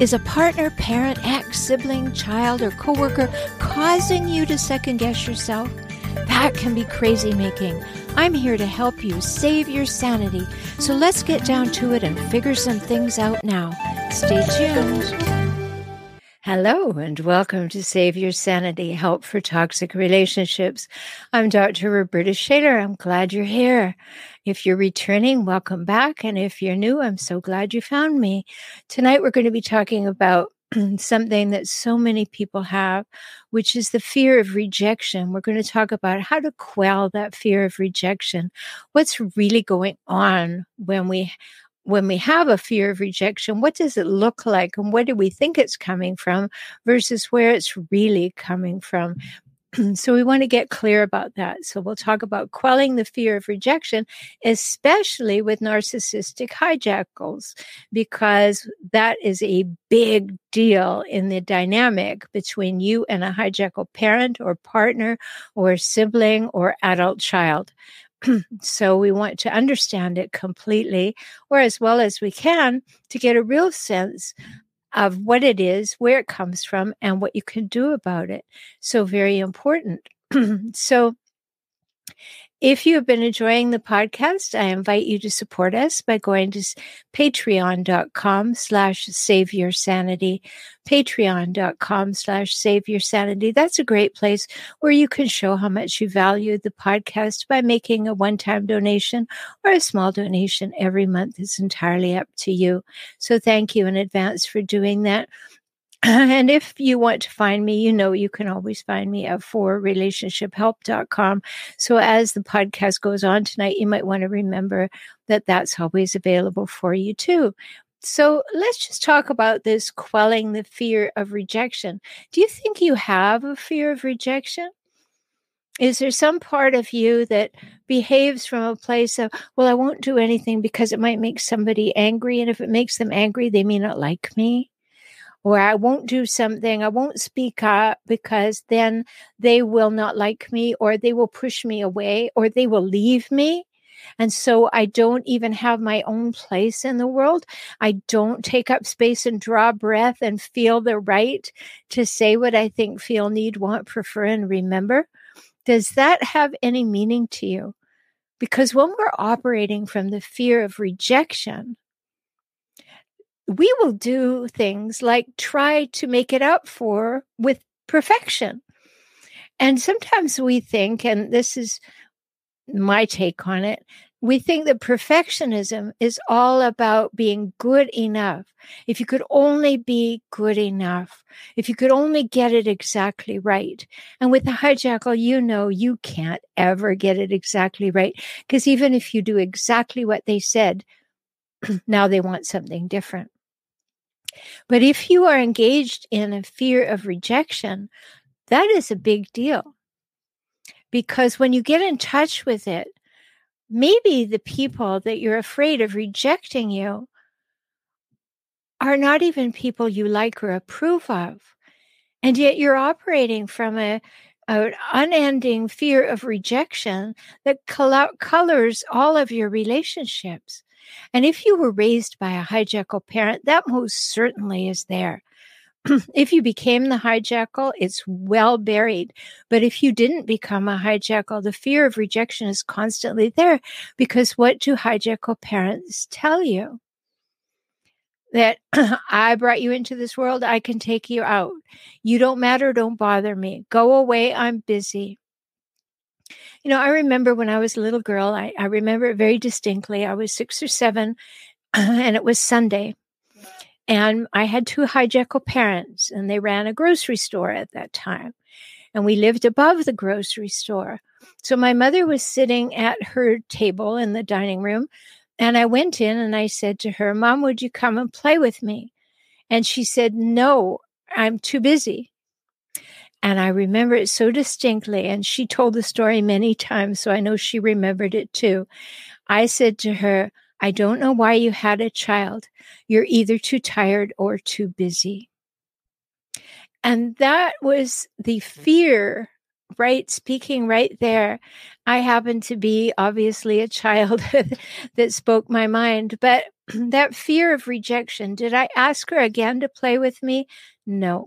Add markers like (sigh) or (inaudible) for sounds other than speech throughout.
Is a partner, parent, ex, sibling, child, or coworker causing you to second guess yourself? That can be crazy making. I'm here to help you save your sanity. So let's get down to it and figure some things out now. Stay tuned. Hello, and welcome to Save Your Sanity Help for Toxic Relationships. I'm Dr. Roberta Shaler. I'm glad you're here. If you're returning, welcome back. And if you're new, I'm so glad you found me. Tonight, we're going to be talking about (clears throat) something that so many people have, which is the fear of rejection. We're going to talk about how to quell that fear of rejection. What's really going on when we when we have a fear of rejection, what does it look like and where do we think it's coming from versus where it's really coming from? Mm-hmm. (clears throat) so we want to get clear about that. So we'll talk about quelling the fear of rejection, especially with narcissistic hijackals, because that is a big deal in the dynamic between you and a hijackal parent or partner or sibling or adult child. (clears throat) so we want to understand it completely or as well as we can to get a real sense of what it is, where it comes from, and what you can do about it. So, very important. (clears throat) so, if you have been enjoying the podcast, I invite you to support us by going to patreon.com slash save your sanity. Patreon.com slash save your sanity. That's a great place where you can show how much you value the podcast by making a one-time donation or a small donation every month. It's entirely up to you. So thank you in advance for doing that. (clears throat) And if you want to find me, you know you can always find me at forrelationshiphelp.com. So as the podcast goes on tonight, you might want to remember that that's always available for you too. So let's just talk about this quelling the fear of rejection. Do you think you have a fear of rejection? Is there some part of you that behaves from a place of, well, I won't do anything because it might make somebody angry. And if it makes them angry, they may not like me or I won't do something, I won't speak up because then they will not like me or they will push me away or they will leave me. And so I don't even have my own place in the world. I don't take up space and draw breath and feel the right to say what I think, feel, need, want, prefer, and remember. Does that have any meaning to you? Because when we're operating from the fear of rejection, we will do things like try to make it up for with perfection. And sometimes we think, and this is my take on it, we think that perfectionism is all about being good enough. If you could only be good enough, if you could only get it exactly right. And with the hijackal, you know you can't ever get it exactly right. Because even if you do exactly what they said, (clears throat) now they want something different. But if you are engaged in a fear of rejection, that is a big deal. Because when you get in touch with it, maybe the people that you're afraid of rejecting you are not even people you like or approve of. And yet you're operating from a, an unending fear of rejection that colors all of your relationships. And if you were raised by a hijackal parent, that most certainly is there. (clears throat) if you became the hijackal, it's well buried. But if you didn't become a hijackal, the fear of rejection is constantly there because what do hijackal parents tell you? That (clears throat) I brought you into this world, I can take you out. You don't matter, don't bother me. Go away, I'm busy. You know, I remember when I was a little girl, I, I remember it very distinctly. I was six or seven, (clears throat) and it was Sunday. And I had two hijackal parents, and they ran a grocery store at that time. And we lived above the grocery store. So my mother was sitting at her table in the dining room. And I went in and I said to her, Mom, would you come and play with me? And she said, No, I'm too busy. And I remember it so distinctly. And she told the story many times, so I know she remembered it too. I said to her, I don't know why you had a child. You're either too tired or too busy. And that was the fear, right? Speaking right there. I happen to be obviously a child (laughs) that spoke my mind, but (clears throat) that fear of rejection, did I ask her again to play with me? No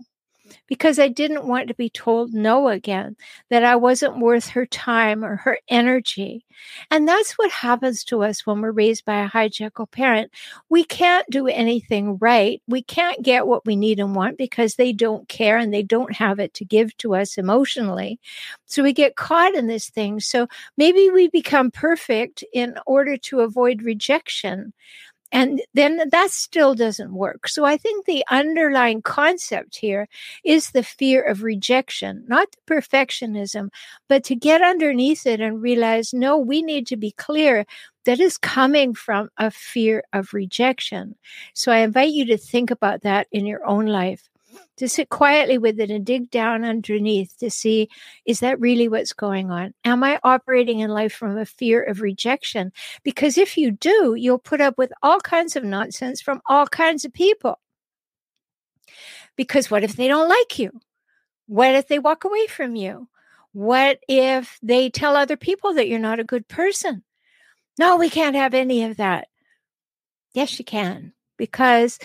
because I didn't want to be told no again, that I wasn't worth her time or her energy. And that's what happens to us when we're raised by a hijackal parent. We can't do anything right. We can't get what we need and want because they don't care and they don't have it to give to us emotionally. So we get caught in this thing. So maybe we become perfect in order to avoid rejection. And then that still doesn't work. So I think the underlying concept here is the fear of rejection, not the perfectionism, but to get underneath it and realize, no, we need to be clear that is coming from a fear of rejection. So I invite you to think about that in your own life to sit quietly with it and dig down underneath to see is that really what's going on? Am I operating in life from a fear of rejection? Because if you do, you'll put up with all kinds of nonsense from all kinds of people. Because what if they don't like you? What if they walk away from you? What if they tell other people that you're not a good person? No, we can't have any of that. Yes, you can, because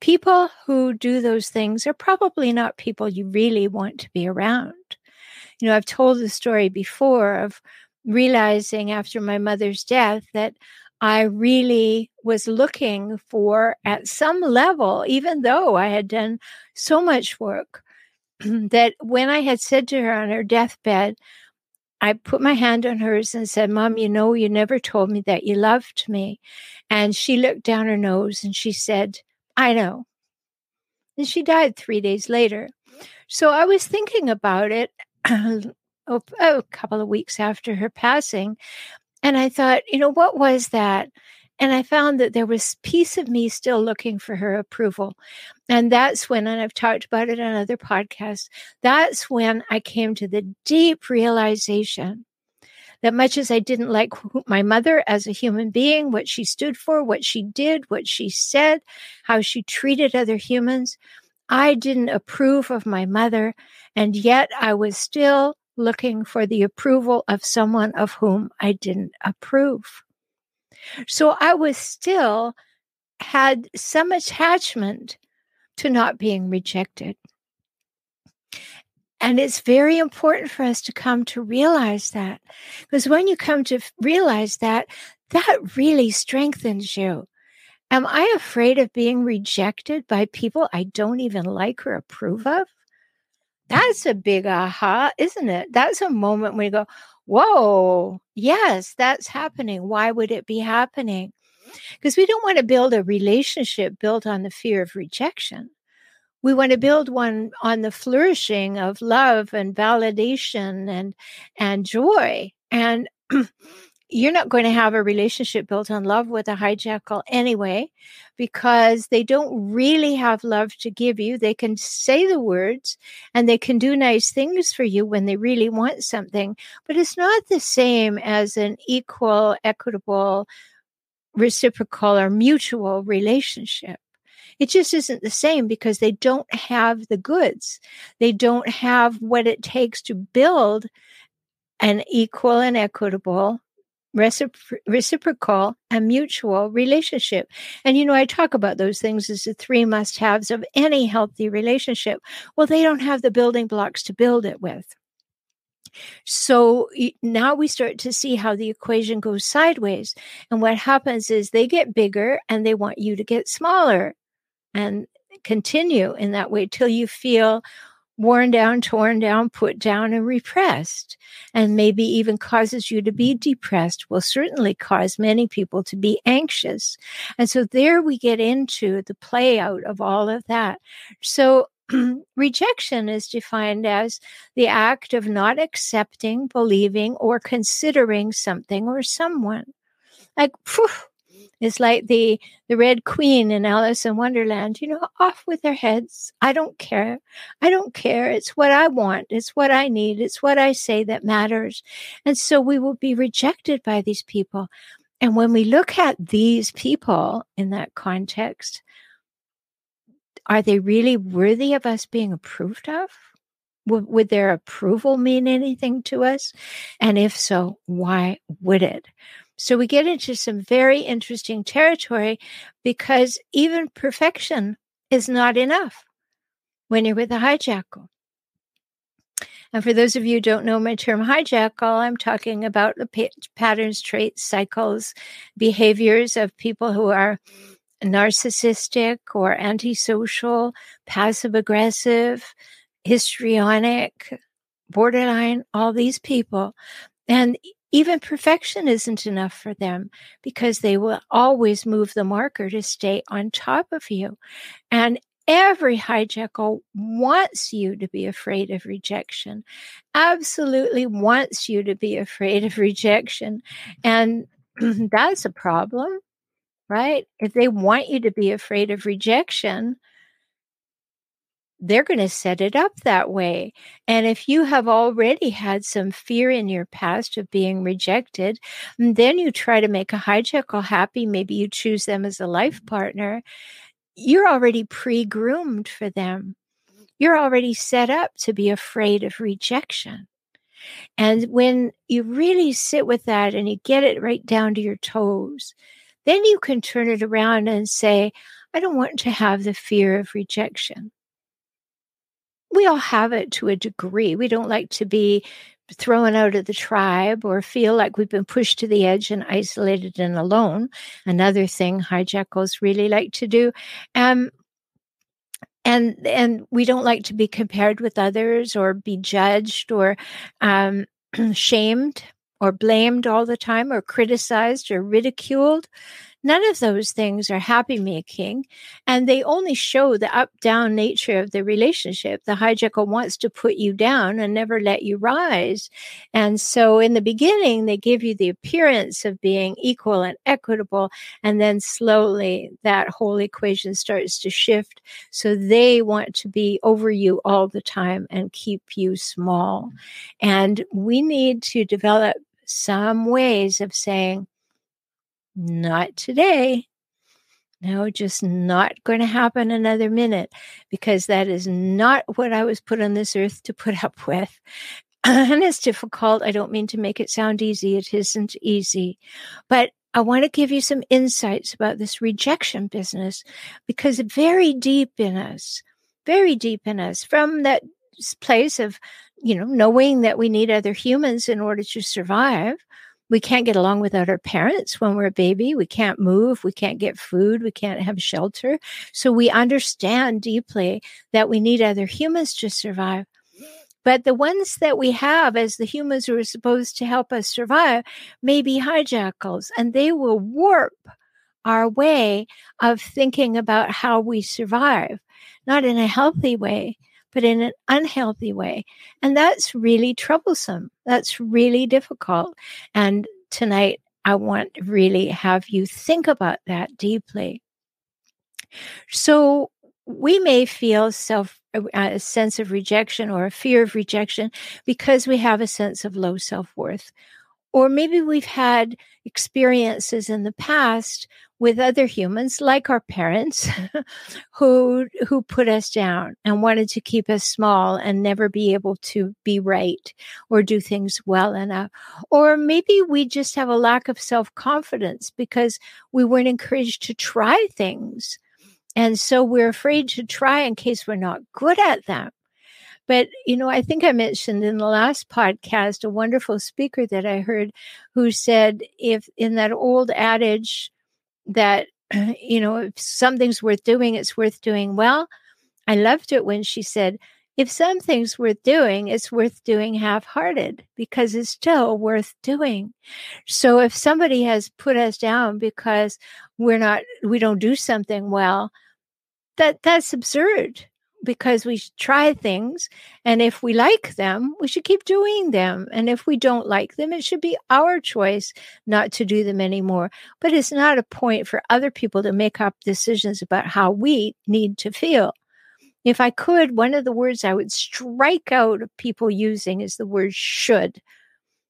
people who do those things are probably not people you really want to be around. You know, I've told the story before of realizing after my mother's death that I really was looking for at some level, even though I had done so much work, (clears throat) that when I had said to her on her deathbed, I put my hand on hers and said, Mom, you know, you never told me that you loved me. And she looked down her nose and she said, I know. And she died three days later. So I was thinking about it (clears throat) a oh, couple of weeks after her passing. And I thought, you know, what was that? And I found that there was piece of me still looking for her approval. And that's when, and I've talked about it on other podcasts, that's when I came to the deep realization that much as I didn't like my mother as a human being, what she stood for, what she did, what she said, how she treated other humans, I didn't approve of my mother. And yet I was still looking for the approval of someone of whom I didn't approve. So I was still had some attachment to not being rejected. And it's very important for us to come to realize that. Because when you come to realize that, that really strengthens you. Am I afraid of being rejected by people I don't even like or approve of? That's a big aha, isn't it? That's a moment when you go, whoa, yes, that's happening. Why would it be happening? Because we don't want to build a relationship built on the fear of rejection we want to build one on the flourishing of love and validation and and joy. And (clears throat) you're not going to have a relationship built on love with a hijackal anyway because they don't really have love to give you. They can say the words and they can do nice things for you when they really want something but it's not the same as an equal equitable reciprocal or mutual relationship it just isn't the same because they don't have the goods. They don't have what it takes to build an equal and equitable recipro- reciprocal and mutual relationship. And you know, I talk about those things as the three must haves of any healthy relationship. Well, they don't have the building blocks to build it with. So now we start to see how the equation goes sideways. And what happens is they get bigger and they want you to get smaller and continue in that way till you feel worn down, torn down, put down, and repressed, and maybe even causes you to be mm. depressed, will certainly cause many people to be anxious. And so there we get into the play out of all of that. So (clears throat) rejection is defined as the act of not accepting, believing, or considering something or someone. Like, phew, It's like the the Red Queen in Alice in Wonderland, you know, off with their heads. I don't care. I don't care. It's what I want. It's what I need. It's what I say that matters. And so we will be rejected by these people. And when we look at these people in that context, are they really worthy of us being approved of? Would, would their approval mean anything to us? And if so, why would it? So we get into some very interesting territory because even perfection is not enough when you're with a hijackal. And for those of you who don't know my term hijackal, I'm talking about the pa- patterns, traits, cycles, behaviors of people who are narcissistic or antisocial, passive aggressive, histrionic, borderline, all these people. And even perfection isn't enough for them because they will always move the marker to stay on top of you. And every hijackal wants you to be afraid of rejection, absolutely wants you to be afraid of rejection. And (clears throat) that's a problem, right? If they want you to be afraid of rejection, they're going to set it up that way. And if you have already had some fear in your past of being rejected, mm, then you try to make a hijackal happy. Maybe you choose them as a life mm-hmm. partner. You're already pre groomed for them. You're already set up to be afraid of rejection. And when you really sit with that and you get it right down to your toes, then you can turn it around and say, I don't want to have the fear of rejection we all have it to a degree. We don't like to be thrown out of the tribe or feel like we've been pushed to the edge and isolated and alone. Another thing hijackals really like to do. Um, and and we don't like to be compared with others or be judged or um, (clears throat) shamed or blamed all the time or criticized or ridiculed. None of those things are happy making, and they only show the up down nature of the relationship. The hijackal wants to put you down and never let you rise. And so, in the beginning, they give you the appearance of being equal and equitable, and then slowly that whole equation starts to shift. So, they want to be over you all the time and keep you small. And we need to develop some ways of saying, not today. No, just not going to happen another minute because that is not what I was put on this earth to put up with. (laughs) and it's difficult. I don't mean to make it sound easy. It isn't easy. But I want to give you some insights about this rejection business because very deep in us, very deep in us, from that place of, you know, knowing that we need other humans in order to survive, we can't get along without our parents when we're a baby. We can't move. We can't get food. We can't have shelter. So we understand deeply that we need other humans to survive. But the ones that we have as the humans who are supposed to help us survive may be hijackals and they will warp our way of thinking about how we survive, not in a healthy way, but in an unhealthy way. And that's really troublesome. That's really difficult. And tonight, I want to really have you think about that deeply. So, we may feel self uh, a sense of rejection or a fear of rejection because we have a sense of low self-worth or maybe we've had experiences in the past with other humans like our parents (laughs) who who put us down and wanted to keep us small and never be able to be right or do things well enough. Or maybe we just have a lack of self-confidence because we weren't encouraged to try things. And so we're afraid to try in case we're not good at them. But, you know, I think I mentioned in the last podcast a wonderful speaker that I heard who said, if in that old adage that, (clears throat) you know, if something's worth doing, it's worth doing well. I loved it when she said, if something's worth doing, it's worth doing half hearted because it's still worth doing. So if somebody has put us down because we're not, we don't do something well, that that's absurd because we try things. And if we like them, we should keep doing them. And if we don't like them, it should be our choice not to do them anymore. But it's not a point for other people to make up decisions about how we need to feel. If I could, one of the words I would strike out of people using is the word should.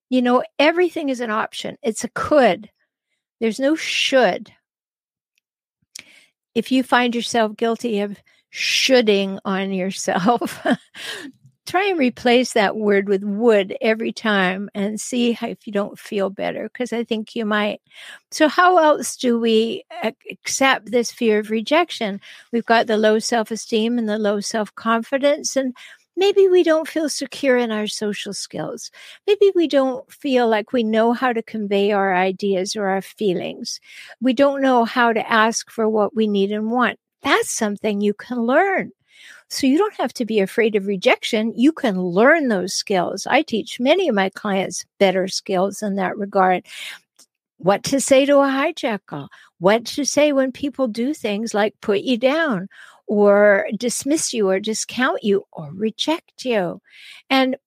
You know, everything is an option, it's a could. There's no should. If you find yourself guilty of shoulding on yourself. (laughs) Try and replace that word with would every time and see if you don't feel better, because I think you might. So, how else do we accept this fear of rejection? We've got the low self esteem and the low self confidence. And maybe we don't feel secure in our social skills. Maybe we don't feel like we know how to convey our ideas or our feelings. We don't know how to ask for what we need and want. That's something you can learn. So you don't have to be afraid of rejection. You can learn those skills. I teach many of my clients better skills in that regard. What to say to a hijackal, what to say when people do things like put you down or dismiss you or discount you or reject you. And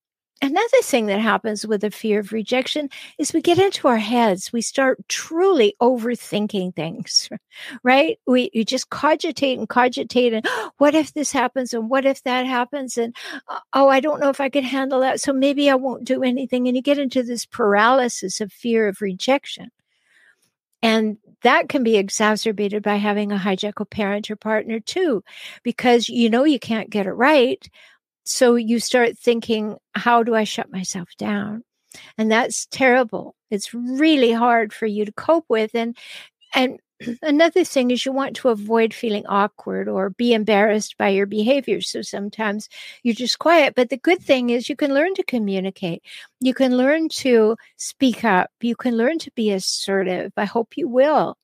another thing that happens with the fear of rejection is we get into our heads. We start truly overthinking things, (laughs) right? We, you just cogitate and cogitate and (gasps) what if this happens and what if that happens? And uh, oh, I don't know if I can handle that. So maybe I won't do anything. And you get into this paralysis of fear of rejection. And that can be exacerbated by having a hijackal parent or partner too, because you know you can't get it right so you start thinking, how do I shut myself down? And that's terrible. It's really hard for you to cope with. And and (clears throat) another thing is you want to avoid feeling awkward or be embarrassed by your behavior. So sometimes you're just quiet. But the good thing is you can learn to communicate. You can learn to speak up. You can learn to be assertive. I hope you will.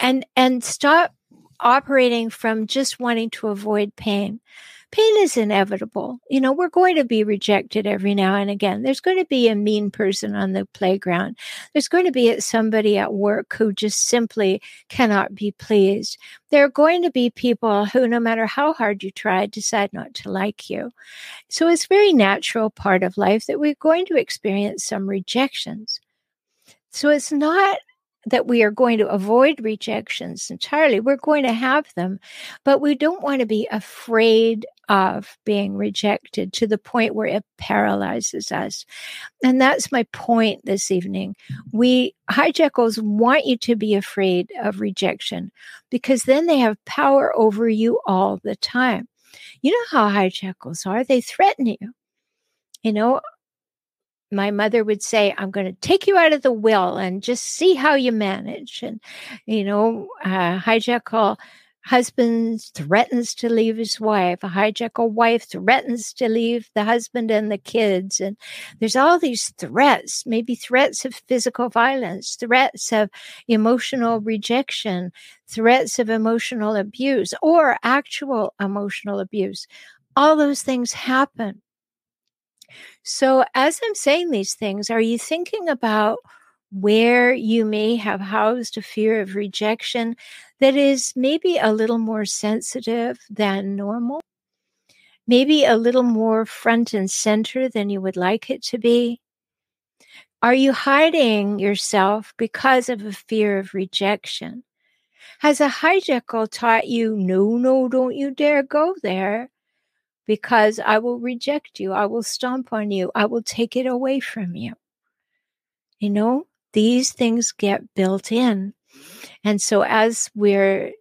And and stop operating from just wanting to avoid pain. Pain is inevitable. You know, we're going to be rejected every now and again. There's going to be a mean person on the playground. There's going to be somebody at work who just simply cannot be pleased. There are going to be people who, no matter how hard you try, decide not to like you. So it's very natural part of life that we're going to experience some rejections. So it's not that we are going to avoid rejections entirely. We're going to have them, but we don't want to be afraid of being rejected to the point where it paralyzes us. And that's my point this evening. We hijackals want you to be afraid of rejection because then they have power over you all the time. You know how hijackals are, they threaten you. You know, my mother would say, I'm going to take you out of the will and just see how you manage. And, you know, uh, hijackal husband threatens to leave his wife. A hijackal wife threatens to leave the husband and the kids. And there's all these threats, maybe threats of physical violence, threats of emotional rejection, threats of emotional abuse, or actual emotional abuse. All those things happen. So, as I'm saying these things, are you thinking about where you may have housed a fear of rejection that is maybe a little more sensitive than normal? Maybe a little more front and center than you would like it to be? Are you hiding yourself because of a fear of rejection? Has a hijackal taught you, no, no, don't you dare go there? Because I will reject you. I will stomp on you. I will take it away from you. You know, these things get built in. And so as we're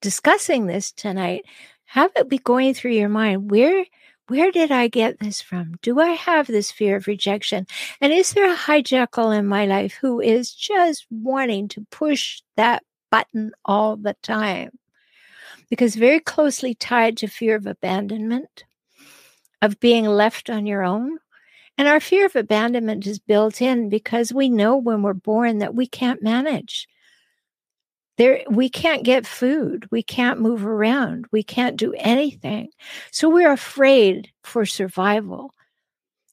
discussing this tonight, have it be going through your mind where where did I get this from? Do I have this fear of rejection? And is there a hijackal in my life who is just wanting to push that button all the time? Because very closely tied to fear of abandonment, of being left on your own. And our fear of abandonment is built in because we know when we're born that we can't manage. There, we can't get food. We can't move around. We can't do anything. So we're afraid for survival.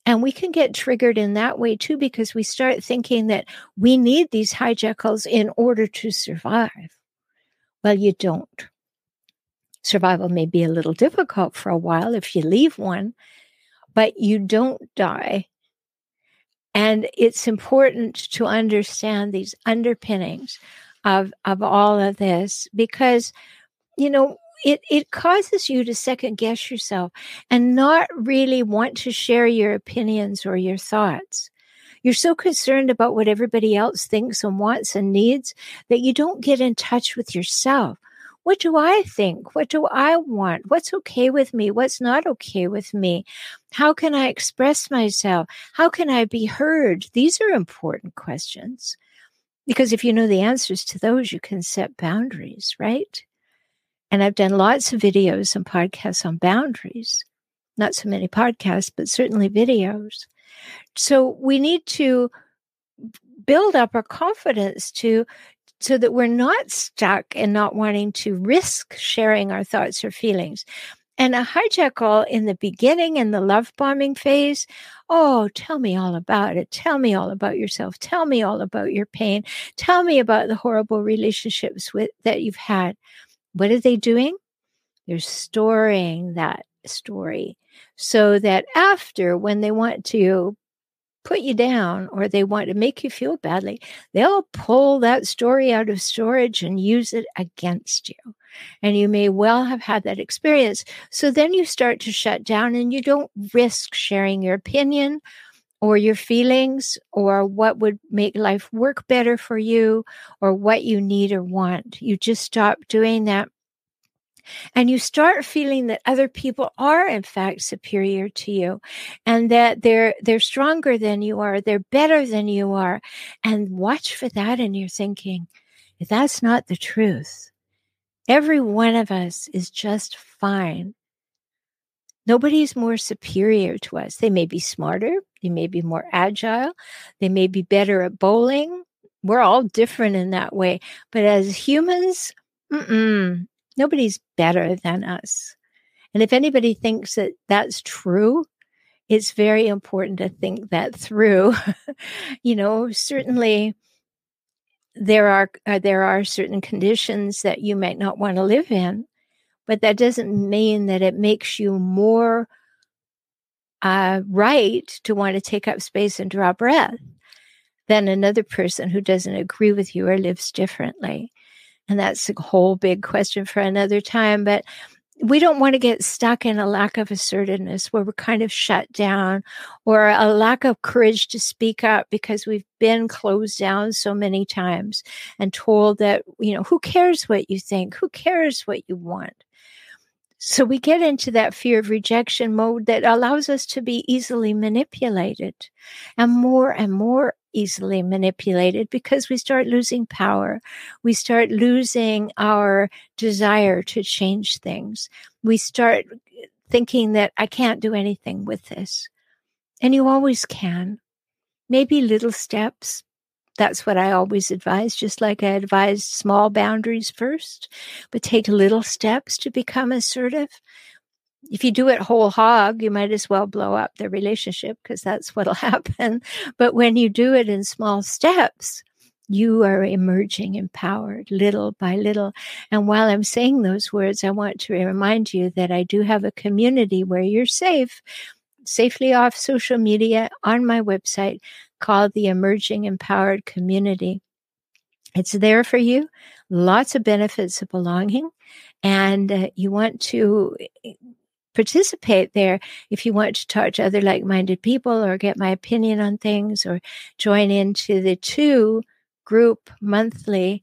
And we can get triggered in that way too because we start thinking that we need these hijackals in order to survive. Well, you don't. Survival may be a little difficult for a while if you leave one, but you don't die. And it's important to understand these underpinnings of, of all of this because, you know, it, it causes you to second guess yourself and not really want to share your opinions or your thoughts. You're so concerned about what everybody else thinks and wants and needs that you don't get in touch with yourself. What do I think? What do I want? What's okay with me? What's not okay with me? How can I express myself? How can I be heard? These are important questions. Because if you know the answers to those, you can set boundaries, right? And I've done lots of videos and podcasts on boundaries. Not so many podcasts, but certainly videos. So we need to build up our confidence to so that we're not stuck and not wanting to risk sharing our thoughts or feelings. And a hijackal in the beginning in the love bombing phase, oh, tell me all about it. Tell me all about yourself. Tell me all about your pain. Tell me about the horrible relationships with, that you've had. What are they doing? They're storing that story so that after, when they want to put you down or they want to make you feel badly, they'll pull that story out of storage and use it against you. And you may well have had that experience. So then you start to shut down and you don't risk sharing your opinion or your feelings or what would make life work better for you or what you need or want. You just stop doing that. And you start feeling that other people are in fact superior to you and that they're they're stronger than you are, they're better than you are. And watch for that in your thinking. If that's not the truth, every one of us is just fine. Nobody's more superior to us. They may be smarter, they may be more agile, they may be better at bowling. We're all different in that way. But as humans, nobody's better than us. And if anybody thinks that that's true, it's very important to think that through. (laughs) you know, certainly there are uh, there are certain conditions that you might not want to live in but that doesn't mean that it makes you more uh, right to want to take up space and draw breath than another person who doesn't agree with you or lives differently. And that's a whole big question for another time. But we don't want to get stuck in a lack of assertiveness where we're kind of shut down or a lack of courage to speak up because we've been closed down so many times and told that, you know, who cares what you think? Who cares what you want? So we get into that fear of rejection mode that allows us to be easily manipulated and more and more easily manipulated because we start losing power. We start losing our desire to change things. We start thinking that I can't do anything with this. And you always can. Maybe little steps, that's what I always advise, just like I advise small boundaries first, but take little steps to become assertive. If you do it whole hog, you might as well blow up the relationship because that's what'll (laughs) happen. But when you do it in small steps, you are emerging empowered little by little. And while I'm saying those words, I want to remind you that I do have a community where you're safe, safely off social media on my website called the Emerging Empowered Community. It's there for you, lots of benefits of belonging, and uh, you want to participate there if you want to talk to other like minded people or get my opinion on things or join into the two group monthly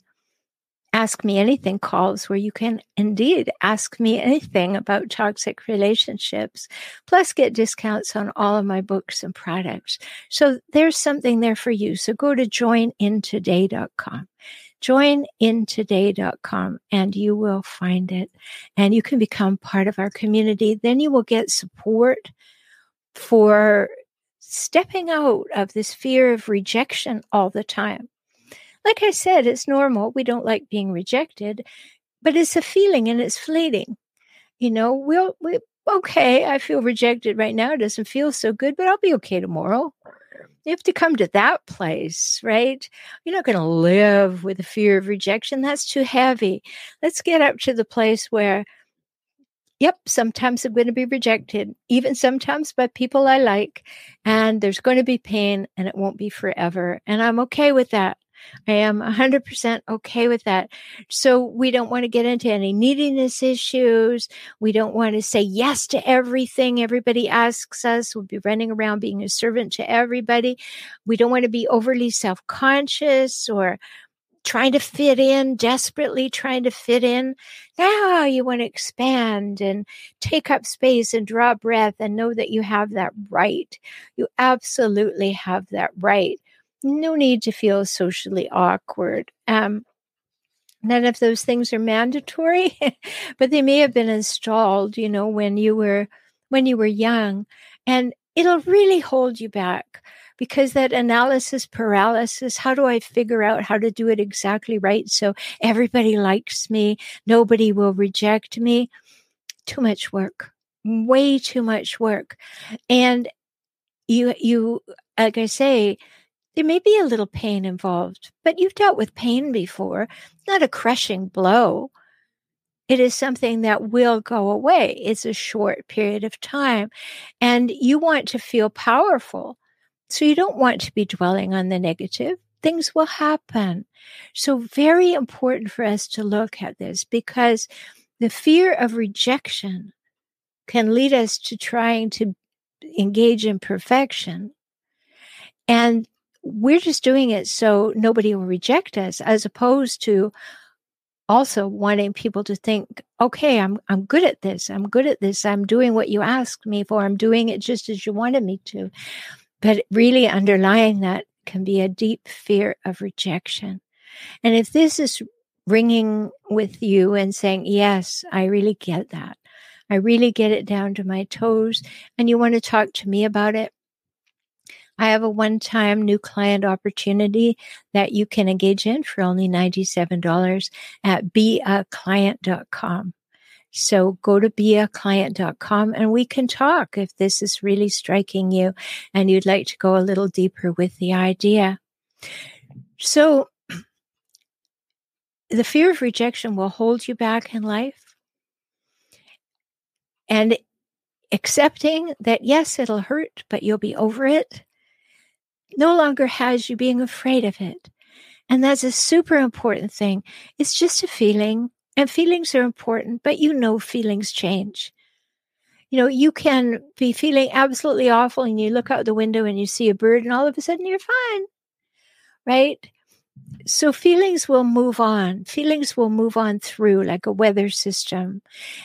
Ask Me Anything calls where you can indeed ask me anything about toxic relationships, plus get discounts on all of my books and products. So there's something there for you. So go to joinintoday.com. Joinintoday.com and you will find it and you can become part of our community. Then you will get support for stepping out of this fear of rejection all the time like I said, it's normal. We don't like being rejected, but it's a feeling and it's fleeting. You know, we'll, we, okay, I feel rejected right now. It doesn't feel so good, but I'll be okay tomorrow. You have to come to that place, right? You're not going to live with the fear of rejection. That's too heavy. Let's get up to the place where yep, sometimes I'm going to be rejected, even sometimes by people I like, and there's going to be pain and it won't be forever. And I'm okay with that. I am 100% okay with that. So we don't want to get into any neediness issues. We don't want to say yes to everything everybody asks us. We'll be running around being a servant to everybody. We don't want to be overly self conscious or trying to fit in, desperately trying to fit in. Now you want to expand and take up space and draw breath and know that you have that right. You absolutely have that right. No need to feel socially awkward. Um, none of those things are mandatory, (laughs) but they may have been installed, you know, when you were when you were young, and it'll really hold you back because that analysis paralysis, how do I figure out how to do it exactly right so everybody likes me, nobody will reject me? Too much work, way too much work. And you, you, like I say, there may be a little pain involved, but you've dealt with pain before, not a crushing blow. It is something that will go away. It's a short period of time. And you want to feel powerful. So you don't want to be dwelling on the negative. Things will happen. So very important for us to look at this because the fear of rejection can lead us to trying to engage in perfection. And we're just doing it so nobody will reject us as opposed to also wanting people to think okay i'm i'm good at this i'm good at this i'm doing what you asked me for i'm doing it just as you wanted me to but really underlying that can be a deep fear of rejection. And if this is ringing with you and saying, Yes, I really get that. I really get it down to my toes, and you want to talk to me about it, I have a one time new client opportunity that you can engage in for only $97 at beaclient.com. So go to beaclient.com and we can talk if this is really striking you and you'd like to go a little deeper with the idea. So (clears throat) the fear of rejection will hold you back in life. And accepting that, yes, it'll hurt, but you'll be over it, no longer has you being afraid of it. And that's a super important thing. It's just a feeling. And feelings are important, but you know feelings change. You know, you can be feeling absolutely awful and you look out the window and you see a bird and all of a sudden you're fine. Right? So feelings will move on. Feelings will move on through like a weather system.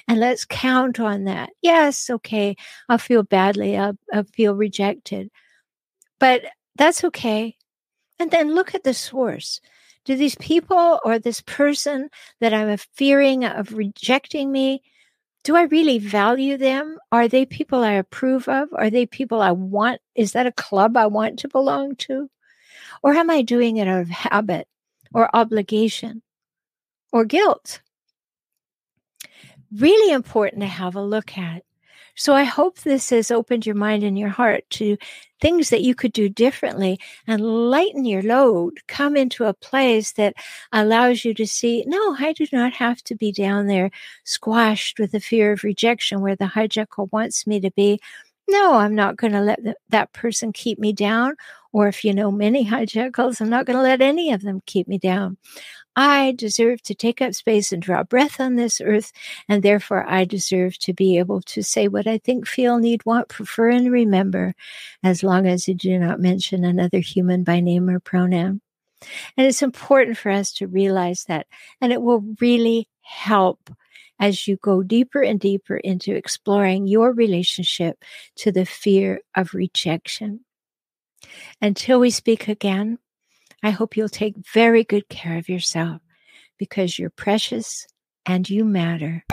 And let's count on that. Yes, okay, I'll feel badly. I'll, I'll feel rejected. But that's okay. And then look at the source do these people or this person that I'm fearing of rejecting me, do I really value them? Are they people I approve of? Are they people I want? Is that a club I want to belong to? Or am I doing it out of habit or obligation or guilt? Really important to have a look at. So I hope this has opened your mind and your heart to things that you could do differently and lighten your load. Come into a place that allows you to see, no, I do not have to be down there squashed with the fear of rejection where the hijackal wants me to be. No, I'm not going to let th- that person keep me down. Or if you know many (laughs) hijackals, I'm not going to let any of them keep me down. I deserve to take up space and draw breath on this earth, and therefore I deserve to be able to say what I think, feel, need, want, prefer, and remember, as long as you do not mention another human by name or pronoun. And it's important for us to realize that, and it will really help as you go deeper and deeper into exploring your relationship to the fear of rejection. Until we speak again, I hope you'll take very good care of yourself because you're precious and you matter.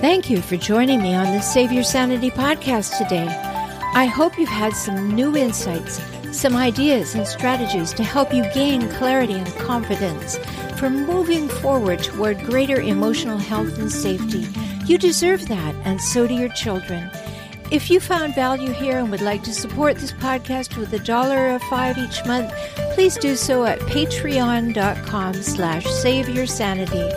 Thank you for joining me on the Save Your Sanity podcast today. I hope you've had some new insights, some ideas and strategies to help you gain clarity and confidence for moving forward toward greater emotional health and safety. You deserve that, and so do your children. If you found value here and would like to support this podcast with a dollar or five each month, please do so at patreon.com slash save your sanity.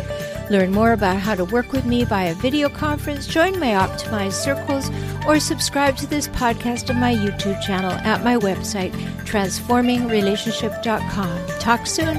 Learn more about how to work with me via video conference, join my optimized circles, or subscribe to this podcast on my YouTube channel at my website, transformingrelationship.com. Talk soon.